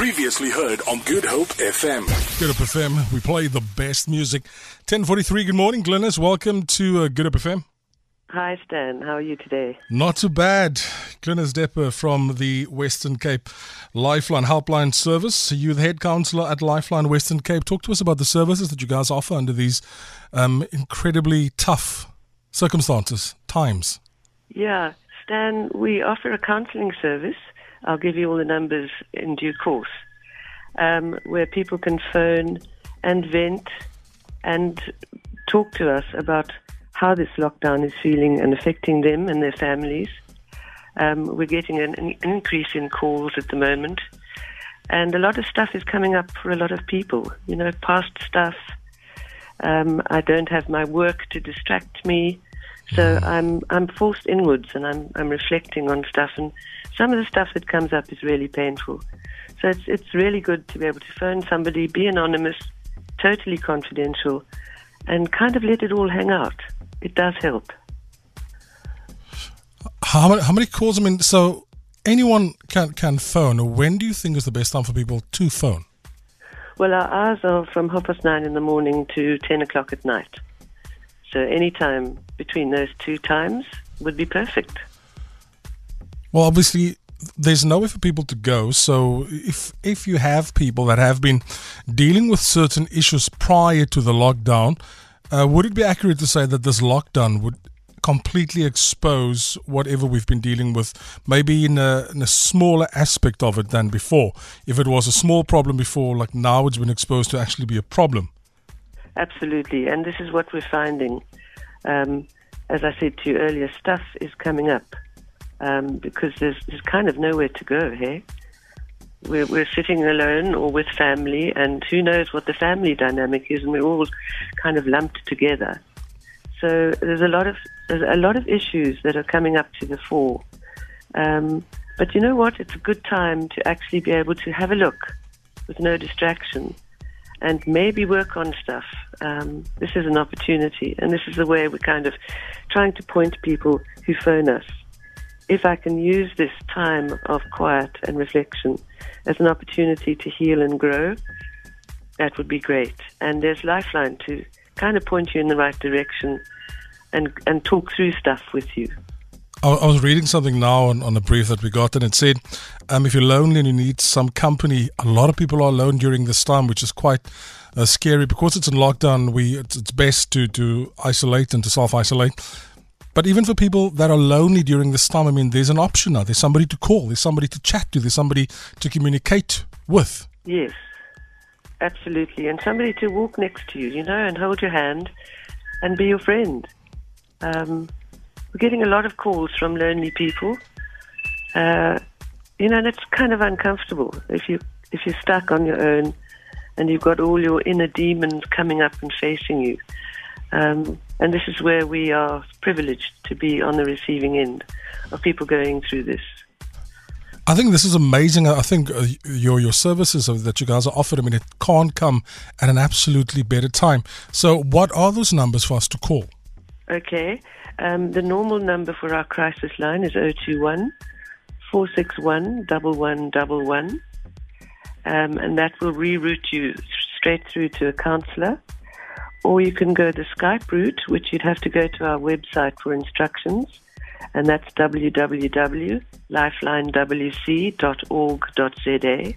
Previously heard on Good Hope FM. Good Hope FM. We play the best music. 1043, good morning, Glynis. Welcome to uh, Good Hope FM. Hi, Stan. How are you today? Not too bad. Glynis Depper from the Western Cape Lifeline Helpline Service. You're the head counselor at Lifeline Western Cape. Talk to us about the services that you guys offer under these um, incredibly tough circumstances, times. Yeah, Stan, we offer a counseling service. I'll give you all the numbers in due course, um, where people can phone and vent and talk to us about how this lockdown is feeling and affecting them and their families. Um, we're getting an, an increase in calls at the moment, and a lot of stuff is coming up for a lot of people. You know, past stuff. Um, I don't have my work to distract me, so mm-hmm. I'm I'm forced inwards, and I'm I'm reflecting on stuff. And some of the stuff that comes up is really painful. So it's it's really good to be able to phone somebody, be anonymous, totally confidential, and kind of let it all hang out. It does help. How many, how many calls? I mean, so anyone can, can phone. When do you think is the best time for people to phone? Well, our hours are from half past nine in the morning to 10 o'clock at night. So any time between those two times would be perfect. Well, obviously, there's nowhere for people to go. So if if you have people that have been dealing with certain issues prior to the lockdown, uh, would it be accurate to say that this lockdown would completely expose whatever we've been dealing with, maybe in a, in a smaller aspect of it than before? If it was a small problem before, like now it's been exposed to actually be a problem. Absolutely, and this is what we're finding. Um, as I said to you earlier, stuff is coming up um, because there's, there's kind of nowhere to go. Hey, we're, we're sitting alone or with family, and who knows what the family dynamic is, and we're all kind of lumped together. So there's a lot of there's a lot of issues that are coming up to the fore. Um, but you know what? It's a good time to actually be able to have a look with no distraction and maybe work on stuff. Um, this is an opportunity, and this is the way we're kind of trying to point people who phone us. If I can use this time of quiet and reflection as an opportunity to heal and grow, that would be great. And there's Lifeline to kind of point you in the right direction and, and talk through stuff with you. I was reading something now on, on a brief that we got, and it said, um, if you're lonely and you need some company, a lot of people are alone during this time, which is quite uh, scary because it's in lockdown. We it's, it's best to to isolate and to self isolate. But even for people that are lonely during this time, I mean, there's an option now. There's somebody to call. There's somebody to chat to. There's somebody to communicate with. Yes, absolutely. And somebody to walk next to you, you know, and hold your hand and be your friend. Um, we're getting a lot of calls from lonely people. Uh, you know, and it's kind of uncomfortable if you if you're stuck on your own and you've got all your inner demons coming up and facing you. Um, and this is where we are privileged to be on the receiving end of people going through this. I think this is amazing. I think uh, your your services that you guys are offered. I mean, it can't come at an absolutely better time. So, what are those numbers for us to call? Okay. Um, the normal number for our crisis line is 021 461 1111. Um, and that will reroute you straight through to a counsellor. Or you can go the Skype route, which you'd have to go to our website for instructions, and that's www.lifelinewc.org.za.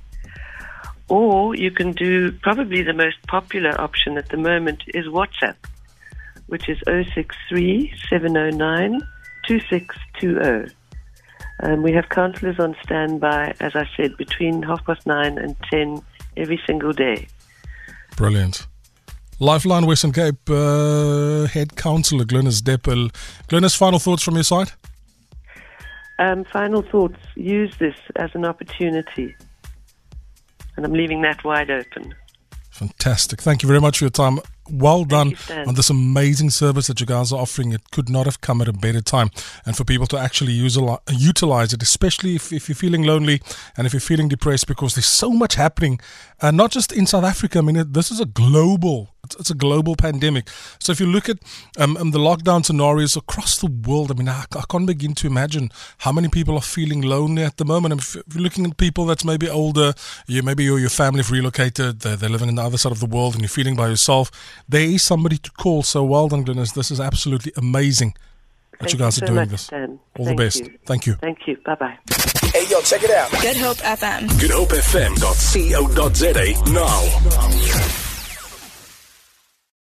Or you can do probably the most popular option at the moment is WhatsApp, which is 063 709 2620. Um, we have counsellors on standby, as I said, between half past nine and ten every single day. Brilliant. Lifeline Western Cape uh, head counsellor Glynis Depper. Glynis, final thoughts from your side? Um, final thoughts use this as an opportunity. And I'm leaving that wide open. Fantastic. Thank you very much for your time. Well done on this amazing service that you guys are offering. It could not have come at a better time. And for people to actually use, a utilize it, especially if, if you're feeling lonely and if you're feeling depressed, because there's so much happening, uh, not just in South Africa. I mean, it, this is a global It's, it's a global pandemic. So if you look at um, um, the lockdown scenarios across the world, I mean, I, I, can't begin to imagine how many people are feeling lonely at the moment. If, if you're looking at people that's maybe older, you maybe your family have relocated, they're, they're living in the other side of the world, and you're feeling by yourself. There is somebody to call. So well done, Glynis. This is absolutely amazing that Thank you guys so are doing much, this. Dan. All Thank the best. You. Thank you. Thank you. Bye bye. Hey, yo, check it out. Good Hope FM. Good Hope FM. GoodHopeFM.co.za now.